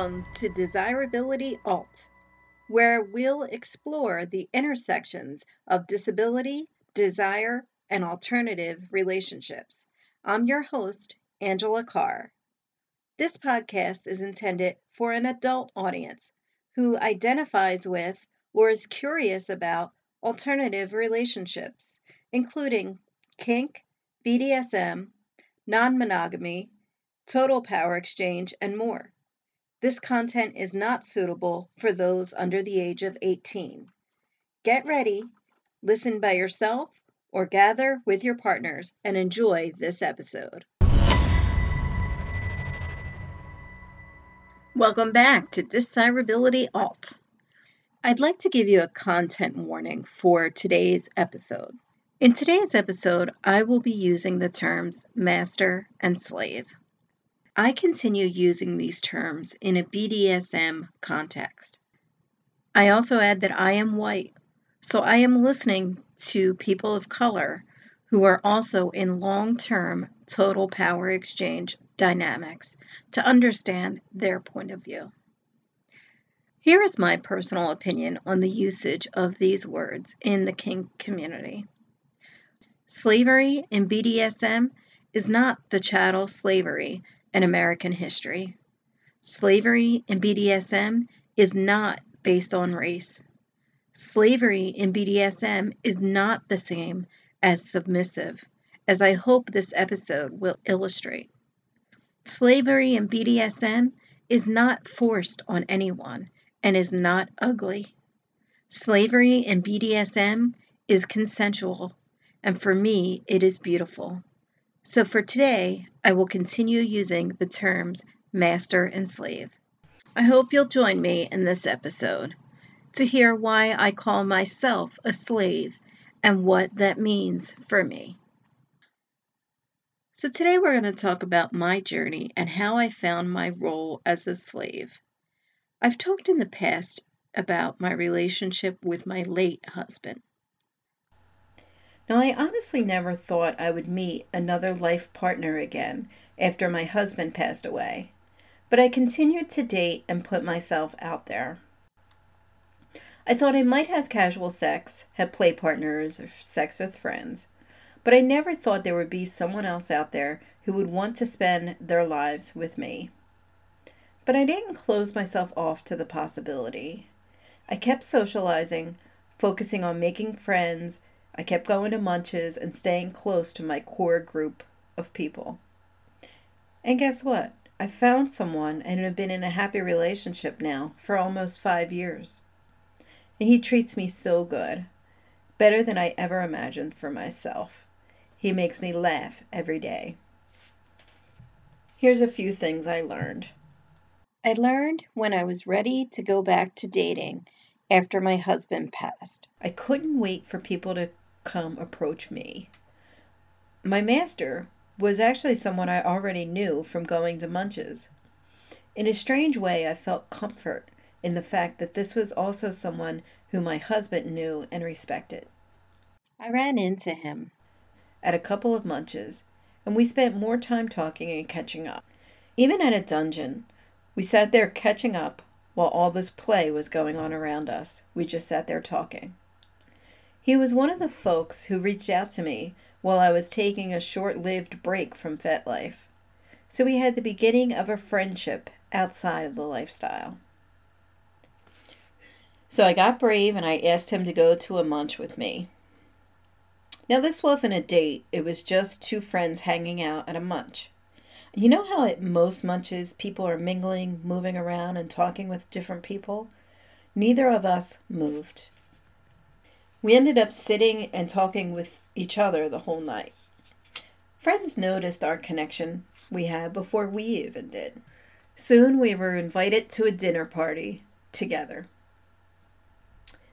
Welcome to DISIRability Alt, where we'll explore the intersections of disability, desire, and alternative relationships. I'm your host, Angela Car. This podcast is intended for an adult audience who identifies with or is curious about alternative relationships, including kink, BDSM, non monogamy, total power exchange, and more. This content is not suitable for those under the age of 18. Get ready, listen by yourself, or gather with your partners and enjoy this episode. Welcome back to DISIRability Alt. I'd like to give you a content warning for today's episode. In today's episode, I will be using the terms master and slave. I continue using these terms in a BDSM context. I also add that I am white, so I am listening to people of color who are also in long term total power exchange dynamics to understand their point of view. Here is my personal opinion on the usage of these words in the kink community. Slavery in BDSM is not the chattel slavery in American history. Slavery in BDSM is not based on race. Slavery in BDSM is not the same as submissive, as I hope this episode will illustrate. Slavery in BDSM is not forced on anyone and is not ugly. Slavery in BDSM is consensual, and for me, it is beautiful. So for today, I will continue using the terms master and slave. I hope you'll join me in this episode to hear why I call myself a slave and what that means for me. So, today we're going to talk about my journey and how I found my role as a slave. I've talked in the past about my relationship with my late husband. Now, I honestly never thought I would meet another life partner again after my husband passed away, but I continued to date and put myself out there. I thought I might have casual sex, have play partners, or sex with friends, but I never thought there would be someone else out there who would want to spend their lives with me. But I didn't close myself off to the possibility. I kept socializing, focusing on making friends I kept going to munches and staying close to my core group of people. And guess what? I found someone and have been in a happy relationship now for almost five years. And he treats me so good, better than I ever imagined for myself. He makes me laugh every day. Here's a few things I learned. I learned when I was ready to go back to dating after my husband passed. I couldn't wait for people to come approach me. My master was actually someone I already knew from going to Munches. In a strange way, I felt comfort in the fact that this was also someone who my husband knew and respected. I ran into him at a couple of munches, and we spent more time talking and catching up. Even at a dungeon, we sat there catching up while all this play was going on around us. We just sat there talking. He was one of the folks who reached out to me while I was taking a short lived break from FetLife. So we had the beginning of a friendship outside of the lifestyle. So I got brave and I asked him to go to a munch with me. Now, this wasn't a date, it was just two friends hanging out at a munch. You know how at most munches people are mingling, moving around, and talking with different people? Neither of us moved. We ended up sitting and talking with each other the whole night. Friends noticed our connection we had before we even did. Soon we were invited to a dinner party together.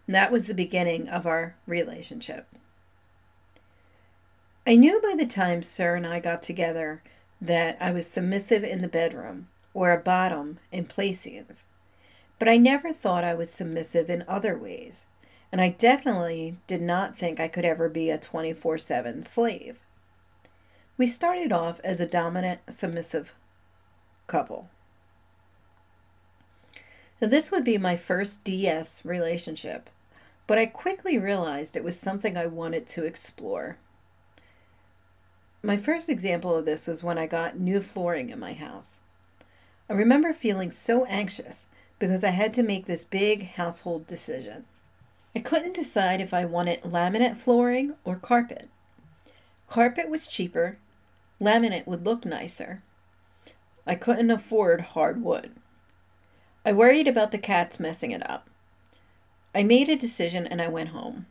And that was the beginning of our relationship. I knew by the time Sir and I got together that I was submissive in the bedroom or a bottom in play scenes, but I never thought I was submissive in other ways and I definitely did not think I could ever be a 24 7 slave. We started off as a dominant, submissive couple. Now, this would be my first DS relationship, but I quickly realized it was something I wanted to explore. My first example of this was when I got new flooring in my house. I remember feeling so anxious because I had to make this big household decision. I couldn't decide if I wanted laminate flooring or carpet. Carpet was cheaper, laminate would look nicer. I couldn't afford hardwood. I worried about the cats messing it up. I made a decision and I went home.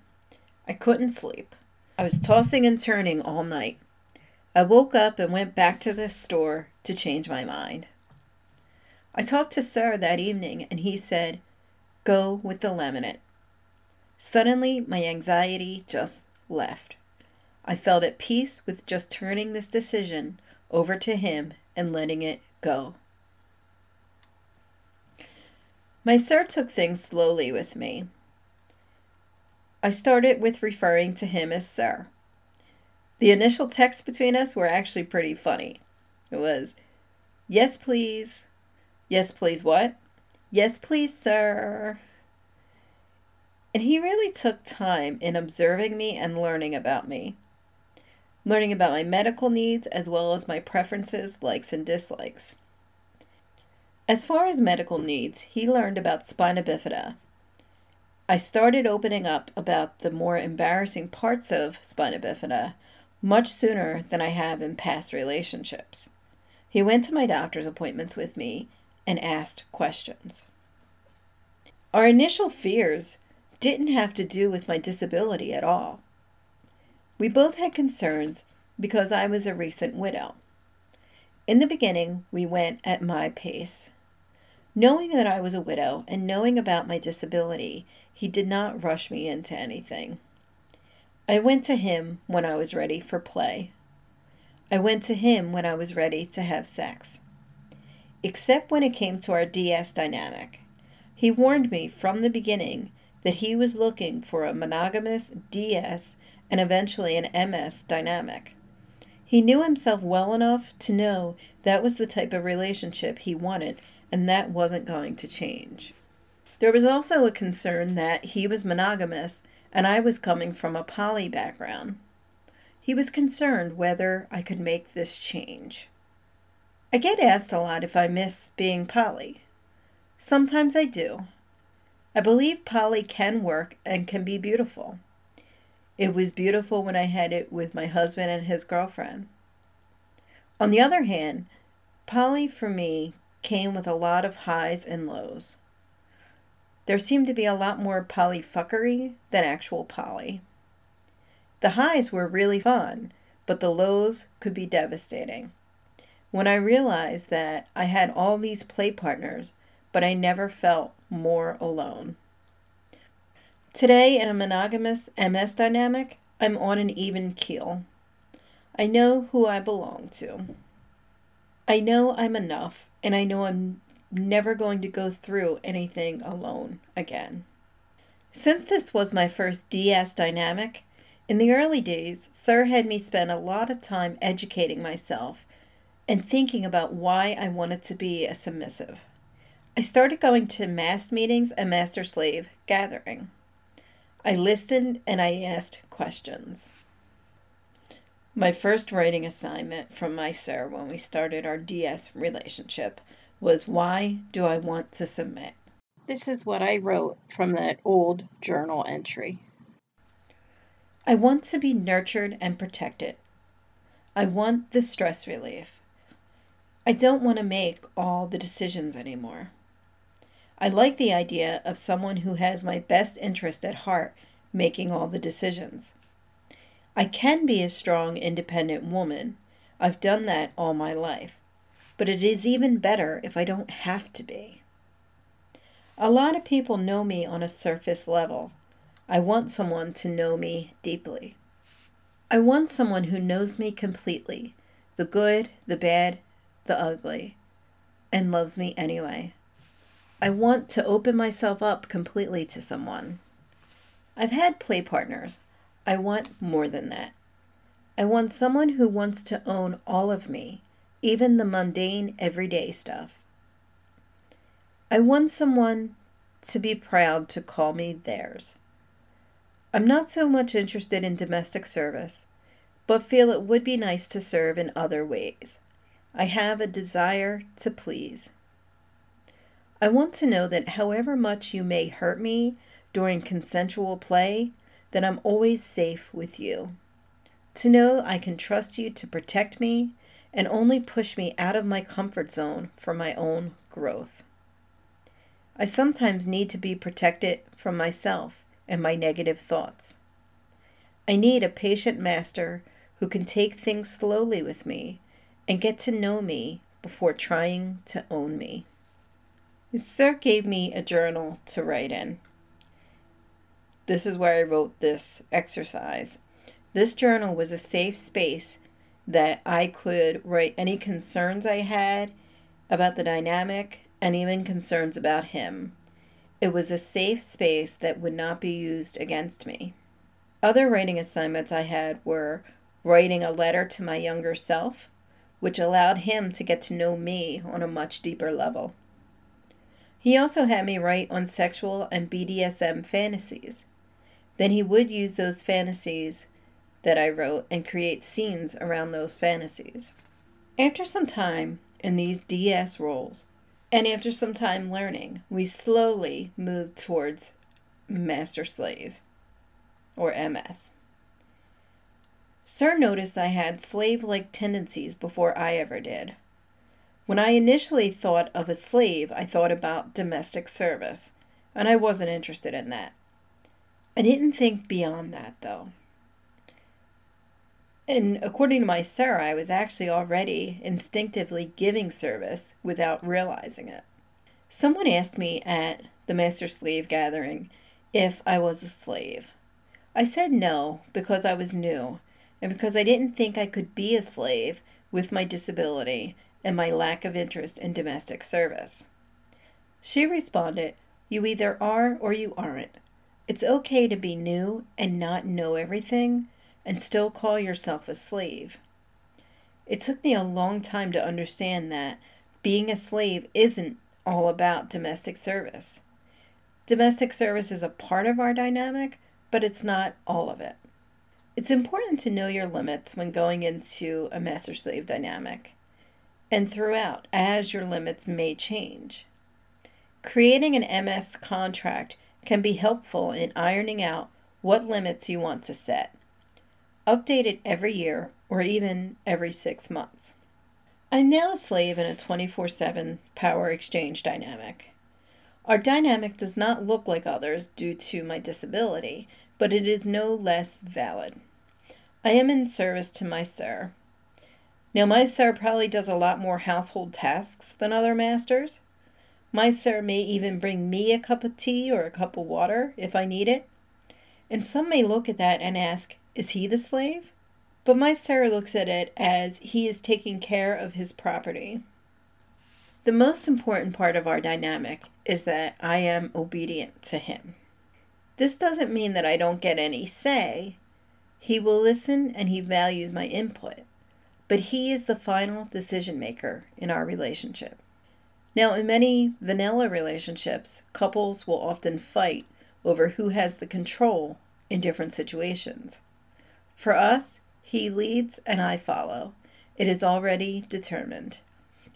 I couldn't sleep. I was tossing and turning all night. I woke up and went back to the store to change my mind. I talked to Sir that evening and he said, Go with the laminate. Suddenly, my anxiety just left. I felt at peace with just turning this decision over to him and letting it go. My sir took things slowly with me. I started with referring to him as sir. The initial texts between us were actually pretty funny. It was, Yes, please. Yes, please, what? Yes, please, sir. And he really took time in observing me and learning about me. Learning about my medical needs as well as my preferences, likes, and dislikes. As far as medical needs, he learned about spina bifida. I started opening up about the more embarrassing parts of spina bifida much sooner than I have in past relationships. He went to my doctor's appointments with me and asked questions. Our initial fears didn't have to do with my disability at all. We both had concerns because I was a recent widow. In the beginning, we went at my pace. Knowing that I was a widow and knowing about my disability, he did not rush me into anything. I went to him when I was ready for play. I went to him when I was ready to have sex. Except when it came to our DS dynamic. He warned me from the beginning that he was looking for a monogamous DS and eventually an MS dynamic. He knew himself well enough to know that was the type of relationship he wanted and that wasn't going to change. There was also a concern that he was monogamous and I was coming from a poly background. He was concerned whether I could make this change. I get asked a lot if I miss being poly. Sometimes I do. I believe poly can work and can be beautiful. It was beautiful when I had it with my husband and his girlfriend. On the other hand, poly for me came with a lot of highs and lows. There seemed to be a lot more polyfuckery than actual poly. The highs were really fun, but the lows could be devastating. When I realized that I had all these play partners, but I never felt more alone. Today, in a monogamous MS dynamic, I'm on an even keel. I know who I belong to. I know I'm enough and I know I'm never going to go through anything alone again. Since this was my first DS dynamic, in the early days, Sir had me spend a lot of time educating myself and thinking about why I wanted to be a submissive. I started going to MAsT meetings and master slave gathering. I listened and I asked questions. My first writing assignment from my sir when we started our DS relationship was Why do I want to submit? This is what I wrote from that old journal entry. I want to be nurtured and protected. I want the stress relief. I don't want to make all the decisions anymore. I like the idea of someone who has my best interest at heart making all the decisions. I can be a strong, independent woman. I've done that all my life. But it is even better if I don't have to be. A lot of people know me on a surface level. I want someone to know me deeply. I want someone who knows me completely the good, the bad, the ugly, and loves me anyway. I want to open myself up completely to someone. I've had play partners I want more than that. I want someone who wants to own all of me, even the mundane, everyday stuff. I want someone to be proud to call me theirs. I'm not so much interested in domestic service, but feel it would be nice to serve in other ways. I have a desire to please. I want to know that however much you may hurt me during consensual play, that I'm always safe with you. To know I can trust you to protect me and only push me out of my comfort zone for my own growth. I sometimes need to be protected from myself and my negative thoughts. I need a patient master who can take things slowly with me and get to know me before trying to own me. Sir gave me a journal to write in. This is where I wrote this exercise. This journal was a safe space that I could write any concerns I had about the dynamic and even concerns about him. It was a safe space that would not be used against me. Other writing assignments I had were writing a letter to my younger self, which allowed him to get to know me on a much deeper level. He also had me write on sexual and BDSM fantasies. Then he would use those fantasies that I wrote and create scenes around those fantasies. After some time in these DS roles, and after some time learning, we slowly moved towards master slave, or MS. Sir noticed I had slave like tendencies before I ever did. When I initially thought of a slave, I thought about domestic service, and I wasn't interested in that. I didn't think beyond that, though. And according to my sir, I was actually already instinctively giving service without realizing it. Someone asked me at the master slave gathering if I was a slave. I said no because I was new and because I didn't think I could be a slave with my disability and my lack of interest in domestic service. She responded, You either are or you aren't. It's okay to be new and not know everything and still call yourself a slave. It took me a long time to understand that being a slave isn't all about domestic service. Domestic service is a part of our dynamic, but it's not all of it. It's important to know your limits when going into a master slave dynamic and throughout, as your limits may change. Creating an MS contract can be helpful in ironing out what limits you want to set Update it every year or even every six months. I'm now a slave in a 24 7 power exchange dynamic. Our dynamic does not look like others due to my disability, but it is no less valid. I am in service to my sir. Now, my sir probably does a lot more household tasks than other masters. My sir may even bring me a cup of tea or a cup of water if I need it. And some may look at that and ask, is he the slave? But my sir looks at it as he is taking care of his property. The most important part of our dynamic is that I am obedient to him. This doesn't mean that I don't get any say. He will listen and he values my input, but he is the final decision maker in our relationship. Now, in many vanilla relationships, couples will often fight over who has the control in different situations. For us, he leads and I follow. It is already determined.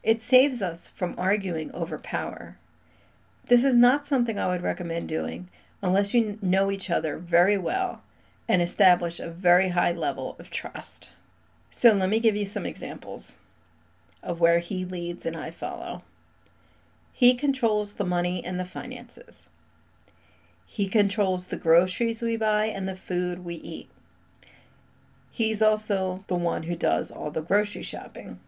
It saves us from arguing over power. This is not something I would recommend doing unless you know each other very well and establish a very high level of trust. So, let me give you some examples of where he leads and I follow. He controls the money and the finances. He controls the groceries we buy and the food we eat. He's also the one who does all the grocery shopping.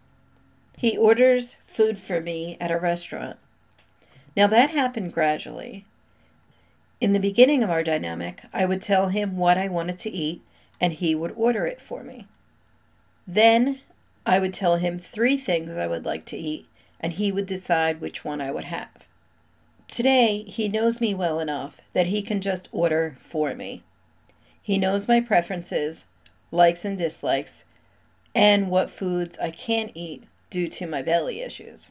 He orders food for me at a restaurant. Now, that happened gradually. In the beginning of our dynamic, I would tell him what I wanted to eat, and he would order it for me. Then I would tell him three things I would like to eat, and he would decide which one I would have. Today, he knows me well enough that he can just order for me. He knows my preferences likes and dislikes, and what foods I can't eat due to my belly issues.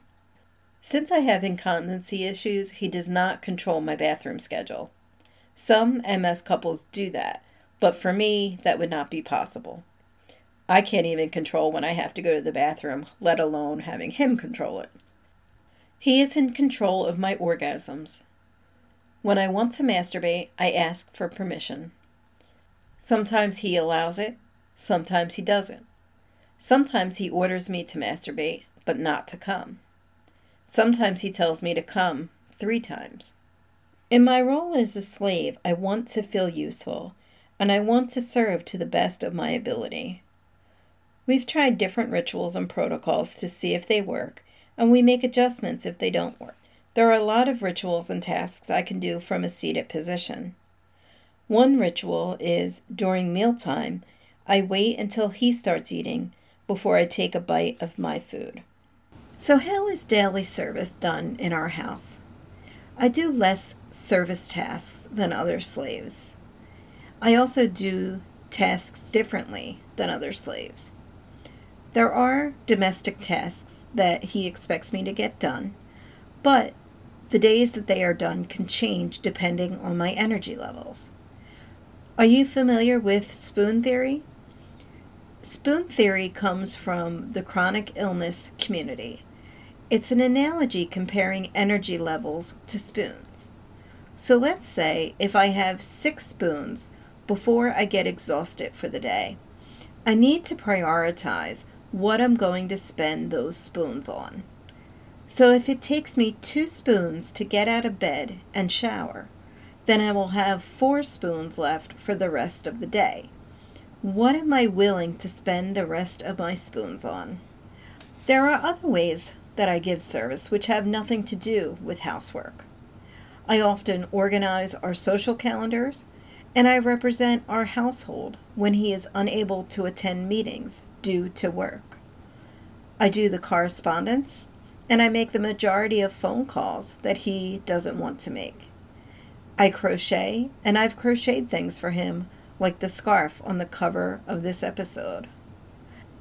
Since I have incontinency issues, he does not control my bathroom schedule. Some MS couples do that, but for me, that would not be possible. I can't even control when I have to go to the bathroom, let alone having him control it. He is in control of my orgasms. When I want to masturbate, I ask for permission. Sometimes he allows it, sometimes he doesn't. Sometimes he orders me to masturbate, but not to come. Sometimes he tells me to come three times. In my role as a slave, I want to feel useful, and I want to serve to the best of my ability. We've tried different rituals and protocols to see if they work, and we make adjustments if they don't work. There are a lot of rituals and tasks I can do from a seated position. One ritual is during mealtime, I wait until he starts eating before I take a bite of my food. So, how is daily service done in our house? I do less service tasks than other slaves. I also do tasks differently than other slaves. There are domestic tasks that he expects me to get done, but the days that they are done can change depending on my energy levels. Are you familiar with spoon theory? Spoon theory comes from the chronic illness community. It's an analogy comparing energy levels to spoons. So let's say if I have six spoons before I get exhausted for the day, I need to prioritize what I'm going to spend those spoons on. So if it takes me two spoons to get out of bed and shower, then I will have four spoons left for the rest of the day. What am I willing to spend the rest of my spoons on? There are other ways that I give service which have nothing to do with housework. I often organize our social calendars and I represent our household when he is unable to attend meetings due to work. I do the correspondence and I make the majority of phone calls that he doesn't want to make. I crochet and I've crocheted things for him like the scarf on the cover of this episode.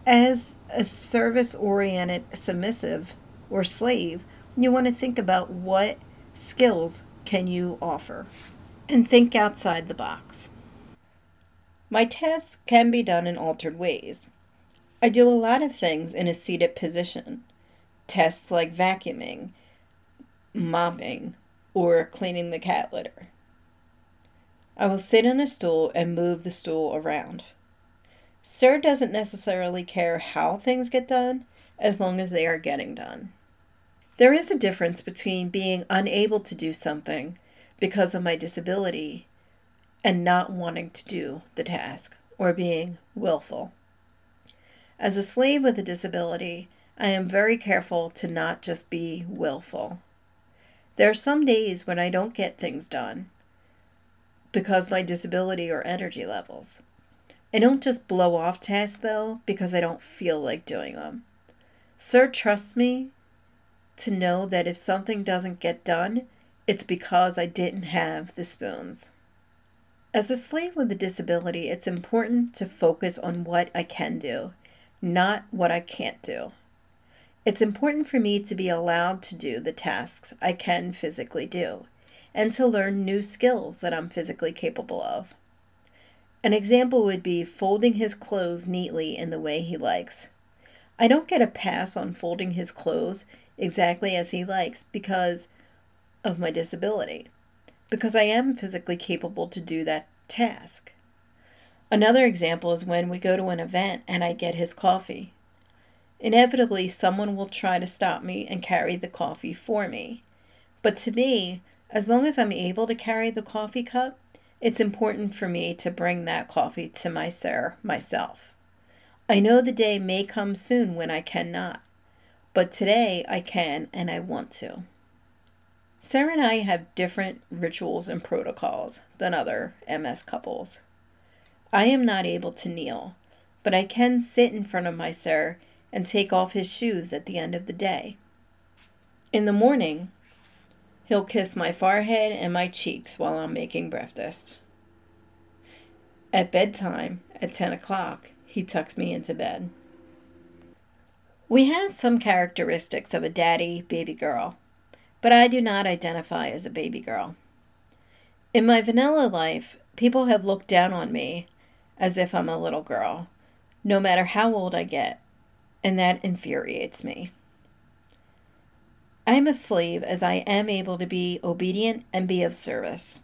As a service oriented submissive or slave, you want to think about what skills can you offer and think outside the box. My tasks can be done in altered ways. I do a lot of things in a seated position. Tasks like vacuuming, mopping, or cleaning the cat litter. I will sit on a stool and move the stool around. Sir doesn't necessarily care how things get done as long as they are getting done. There is a difference between being unable to do something because of my disability and not wanting to do the task or being willful. As a slave with a disability, I am very careful to not just be willful. There are some days when I don't get things done because my disability or energy levels. I don't just blow off tasks though because I don't feel like doing them. Sir trusts me to know that if something doesn't get done, it's because I didn't have the spoons. As a slave with a disability, it's important to focus on what I can do, not what I can't do. It's important for me to be allowed to do the tasks I can physically do and to learn new skills that I'm physically capable of. An example would be folding his clothes neatly in the way he likes. I don't get a pass on folding his clothes exactly as he likes because of my disability, because I am physically capable to do that task. Another example is when we go to an event and I get his coffee. Inevitably, someone will try to stop me and carry the coffee for me. But to me, as long as I'm able to carry the coffee cup, it's important for me to bring that coffee to my sir myself. I know the day may come soon when I cannot, but today I can and I want to. Sir and I have different rituals and protocols than other MS couples. I am not able to kneel, but I can sit in front of my sir and take off his shoes at the end of the day. In the morning, he'll kiss my forehead and my cheeks while I'm making breakfast. At bedtime, at 10 o'clock, he tucks me into bed. We have some characteristics of a daddy baby girl, but I do not identify as a baby girl. In my vanilla life, people have looked down on me as if I'm a little girl, no matter how old I get, and that infuriates me. I'm a slave as I am able to be obedient and be of service.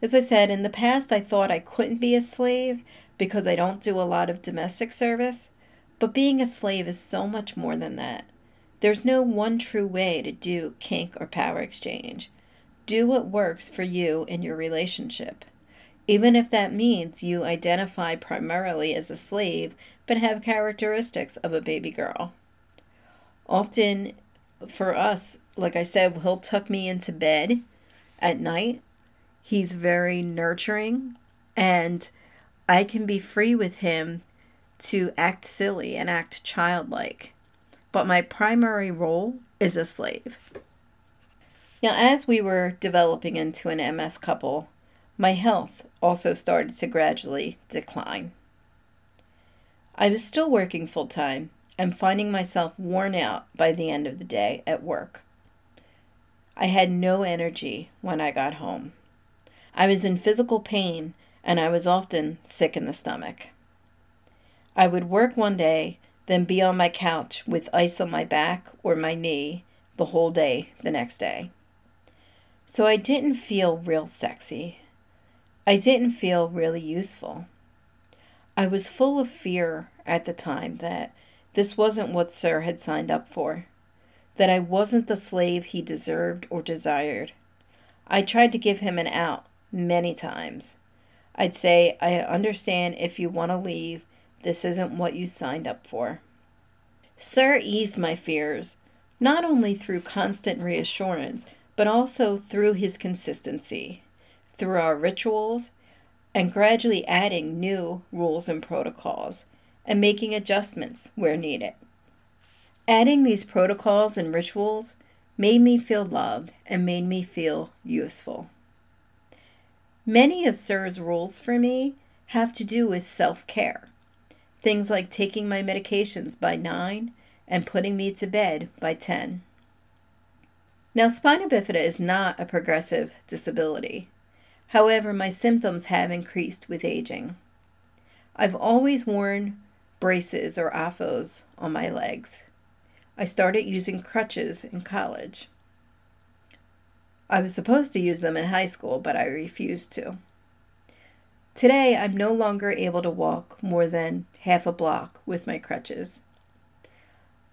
As I said, in the past, I thought I couldn't be a slave because I don't do a lot of domestic service, but being a slave is so much more than that. There's no one true way to do kink or power exchange. Do what works for you in your relationship. Even if that means you identify primarily as a slave but have characteristics of a baby girl. Often, for us, like I said, he'll tuck me into bed at night. He's very nurturing, and I can be free with him to act silly and act childlike. But my primary role is a slave. Now, as we were developing into an MS couple, my health also started to gradually decline. I was still working full time and finding myself worn out by the end of the day at work. I had no energy when I got home. I was in physical pain and I was often sick in the stomach. I would work one day, then be on my couch with ice on my back or my knee the whole day the next day. So I didn't feel real sexy. I didn't feel really useful. I was full of fear at the time that this wasn't what Sir had signed up for, that I wasn't the slave he deserved or desired. I tried to give him an out many times. I'd say, I understand if you want to leave, this isn't what you signed up for. Sir eased my fears, not only through constant reassurance, but also through his consistency, through our rituals, and gradually adding new rules and protocols and making adjustments where needed. Adding these protocols and rituals made me feel loved and made me feel useful. Many of Sir's rules for me have to do with self care. Things like taking my medications by 9 and putting me to bed by 10. Now, spina bifida is not a progressive disability. However, my symptoms have increased with aging. I've always worn braces or AFOs on my legs. I started using crutches in college. I was supposed to use them in high school, but I refused to. Today, I'm no longer able to walk more than half a block with my crutches.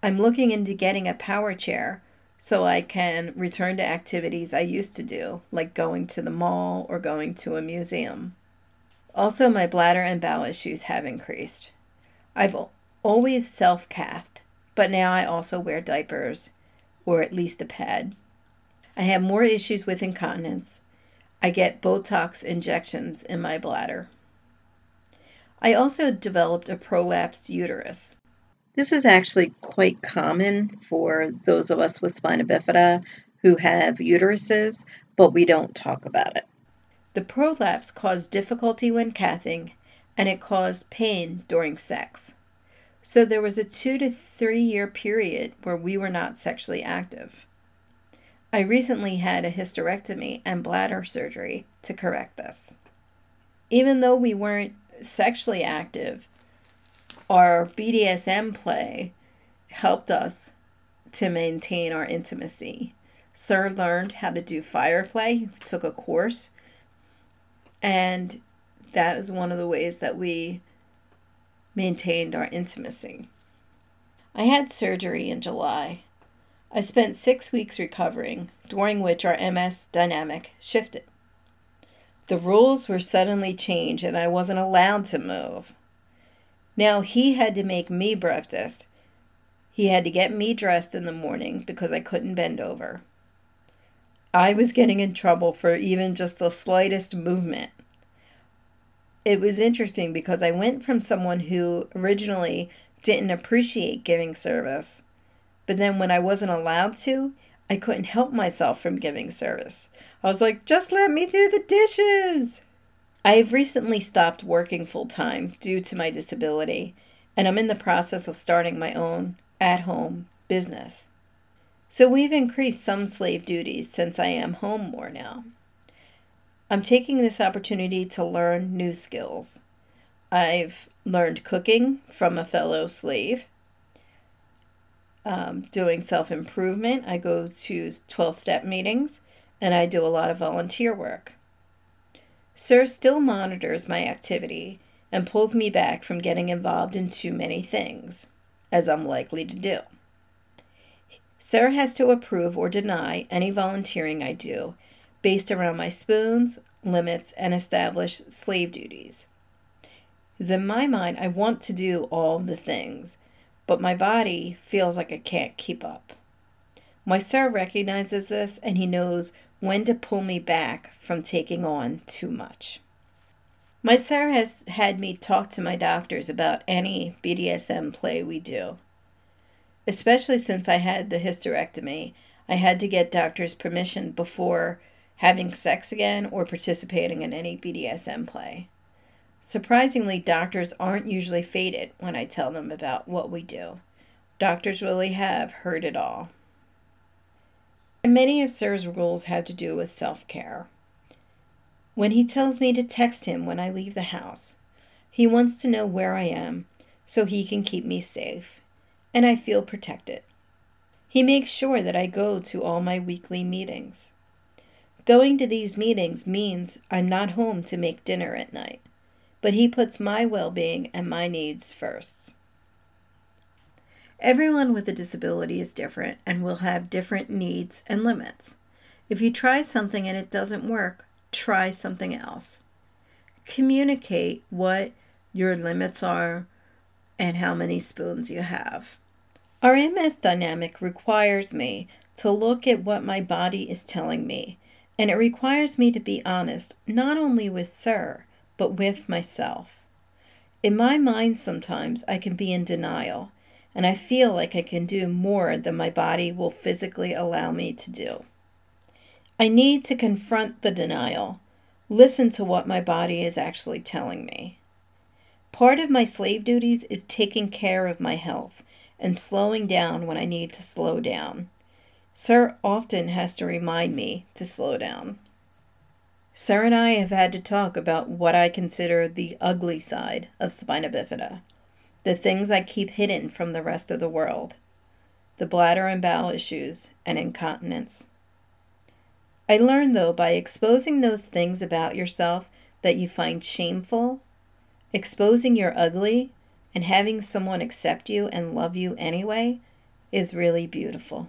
I'm looking into getting a power chair so I can return to activities I used to do, like going to the mall or going to a museum. Also, my bladder and bowel issues have increased. I've always self cathed, but now I also wear diapers or at least a pad. I have more issues with incontinence. I get Botox injections in my bladder. I also developed a prolapsed uterus. This is actually quite common for those of us with spina bifida who have uteruses, but we don't talk about it. The prolapse caused difficulty when cathing and it caused pain during sex. So there was a two to three year period where we were not sexually active. I recently had a hysterectomy and bladder surgery to correct this. Even though we weren't sexually active, our BDSM play helped us to maintain our intimacy. Sir learned how to do fire play, took a course, and that is one of the ways that we maintained our intimacy. I had surgery in July. I spent six weeks recovering, during which our MS dynamic shifted. The rules were suddenly changed, and I wasn't allowed to move. Now he had to make me breakfast. He had to get me dressed in the morning because I couldn't bend over. I was getting in trouble for even just the slightest movement. It was interesting because I went from someone who originally didn't appreciate giving service, but then when I wasn't allowed to, I couldn't help myself from giving service. I was like, just let me do the dishes. I have recently stopped working full time due to my disability, and I'm in the process of starting my own at home business. So we've increased some slave duties since I am home more now. I'm taking this opportunity to learn new skills. I've learned cooking from a fellow slave, um, doing self improvement. I go to 12 step meetings and I do a lot of volunteer work. Sir still monitors my activity and pulls me back from getting involved in too many things, as I'm likely to do. Sir has to approve or deny any volunteering I do based around my spoons, limits, and established slave duties. Because in my mind, I want to do all the things, but my body feels like I can't keep up. My sir recognizes this and he knows when to pull me back from taking on too much. My sir has had me talk to my doctors about any BDSM play we do. Especially since I had the hysterectomy, I had to get doctors' permission before having sex again or participating in any BDSM play. Surprisingly, doctors aren't usually faded when I tell them about what we do. Doctors really have heard it all. Many of Sir's rules have to do with self care. When he tells me to text him when I leave the house, he wants to know where I am so he can keep me safe, and I feel protected. He makes sure that I go to all my weekly meetings. Going to these meetings means I'm not home to make dinner at night, but he puts my well being and my needs first. Everyone with a disability is different and will have different needs and limits. If you try something and it doesn't work, try something else. Communicate what your limits are and how many spoons you have. Our MS dynamic requires me to look at what my body is telling me, and it requires me to be honest not only with Sir, but with myself. In my mind, sometimes I can be in denial, and I feel like I can do more than my body will physically allow me to do. I need to confront the denial, listen to what my body is actually telling me. Part of my slave duties is taking care of my health and slowing down when I need to slow down. Sir often has to remind me to slow down. Sir and I have had to talk about what I consider the ugly side of spina bifida, the things I keep hidden from the rest of the world, the bladder and bowel issues, and incontinence. I learned, though, by exposing those things about yourself that you find shameful, exposing your ugly, and having someone accept you and love you anyway is really beautiful.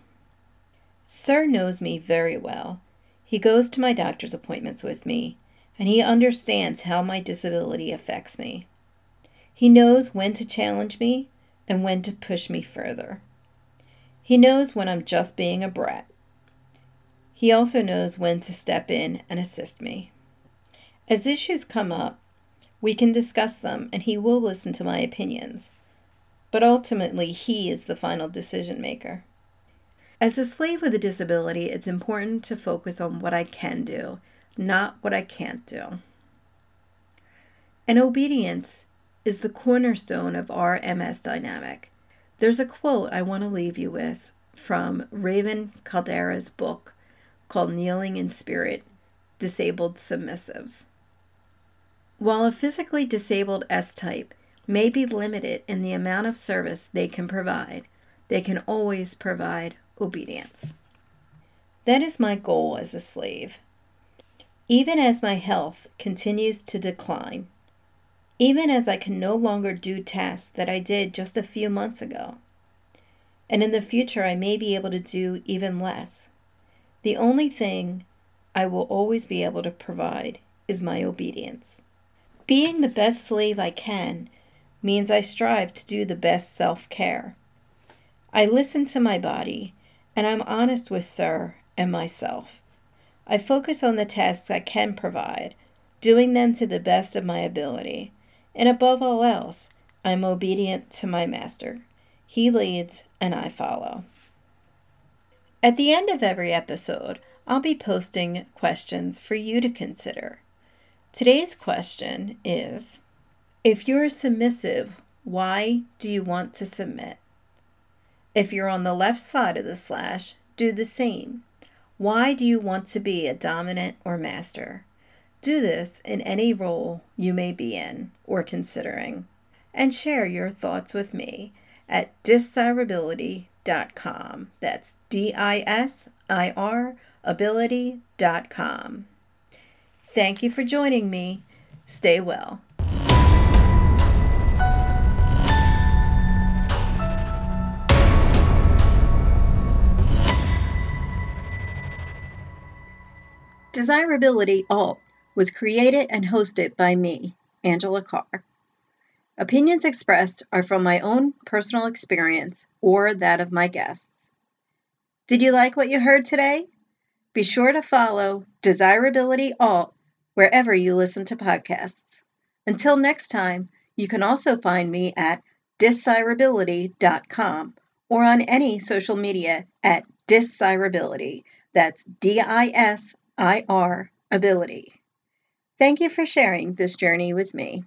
Sir knows me very well. He goes to my doctor's appointments with me, and he understands how my disability affects me. He knows when to challenge me and when to push me further. He knows when I'm just being a brat he also knows when to step in and assist me. As issues come up, we can discuss them and he will listen to my opinions. But ultimately, he is the final decision maker. As a slave with a disability, it's important to focus on what I can do, not what I can't do. And obedience is the cornerstone of our MS dynamic. There's a quote I want to leave you with from Raven Kaldera's book, called Kneeling in Spirit Disabled Submissives. While a physically disabled S type may be limited in the amount of service they can provide, they can always provide obedience. That is my goal as a slave. Even as my health continues to decline, even as I can no longer do tasks that I did just a few months ago, and in the future I may be able to do even less. The only thing I will always be able to provide is my obedience. Being the best slave I can means I strive to do the best self care. I listen to my body and I'm honest with Sir and myself. I focus on the tasks I can provide, doing them to the best of my ability, and above all else, I'm obedient to my master. He leads and I follow. At the end of every episode, I'll be posting questions for you to consider. Today's question is If you're submissive, Why do you want to submit? If you're on the left side of the slash, do the same. Why do you want to be a dominant or master? Do this in any role you may be in or considering, and share your thoughts with me at disirability.com. That's D I S I R ability.com. Thank you for joining me. Stay well. DISIRability Alt was created and hosted by me, Angela Car. Opinions expressed are from my own personal experience or that of my guests. Did you like what you heard today? Be sure to follow DISIRability Alt wherever you listen to podcasts. Until next time, you can also find me at disirability.com or on any social media at disirability. That's D I S I R ability. Thank you for sharing this journey with me.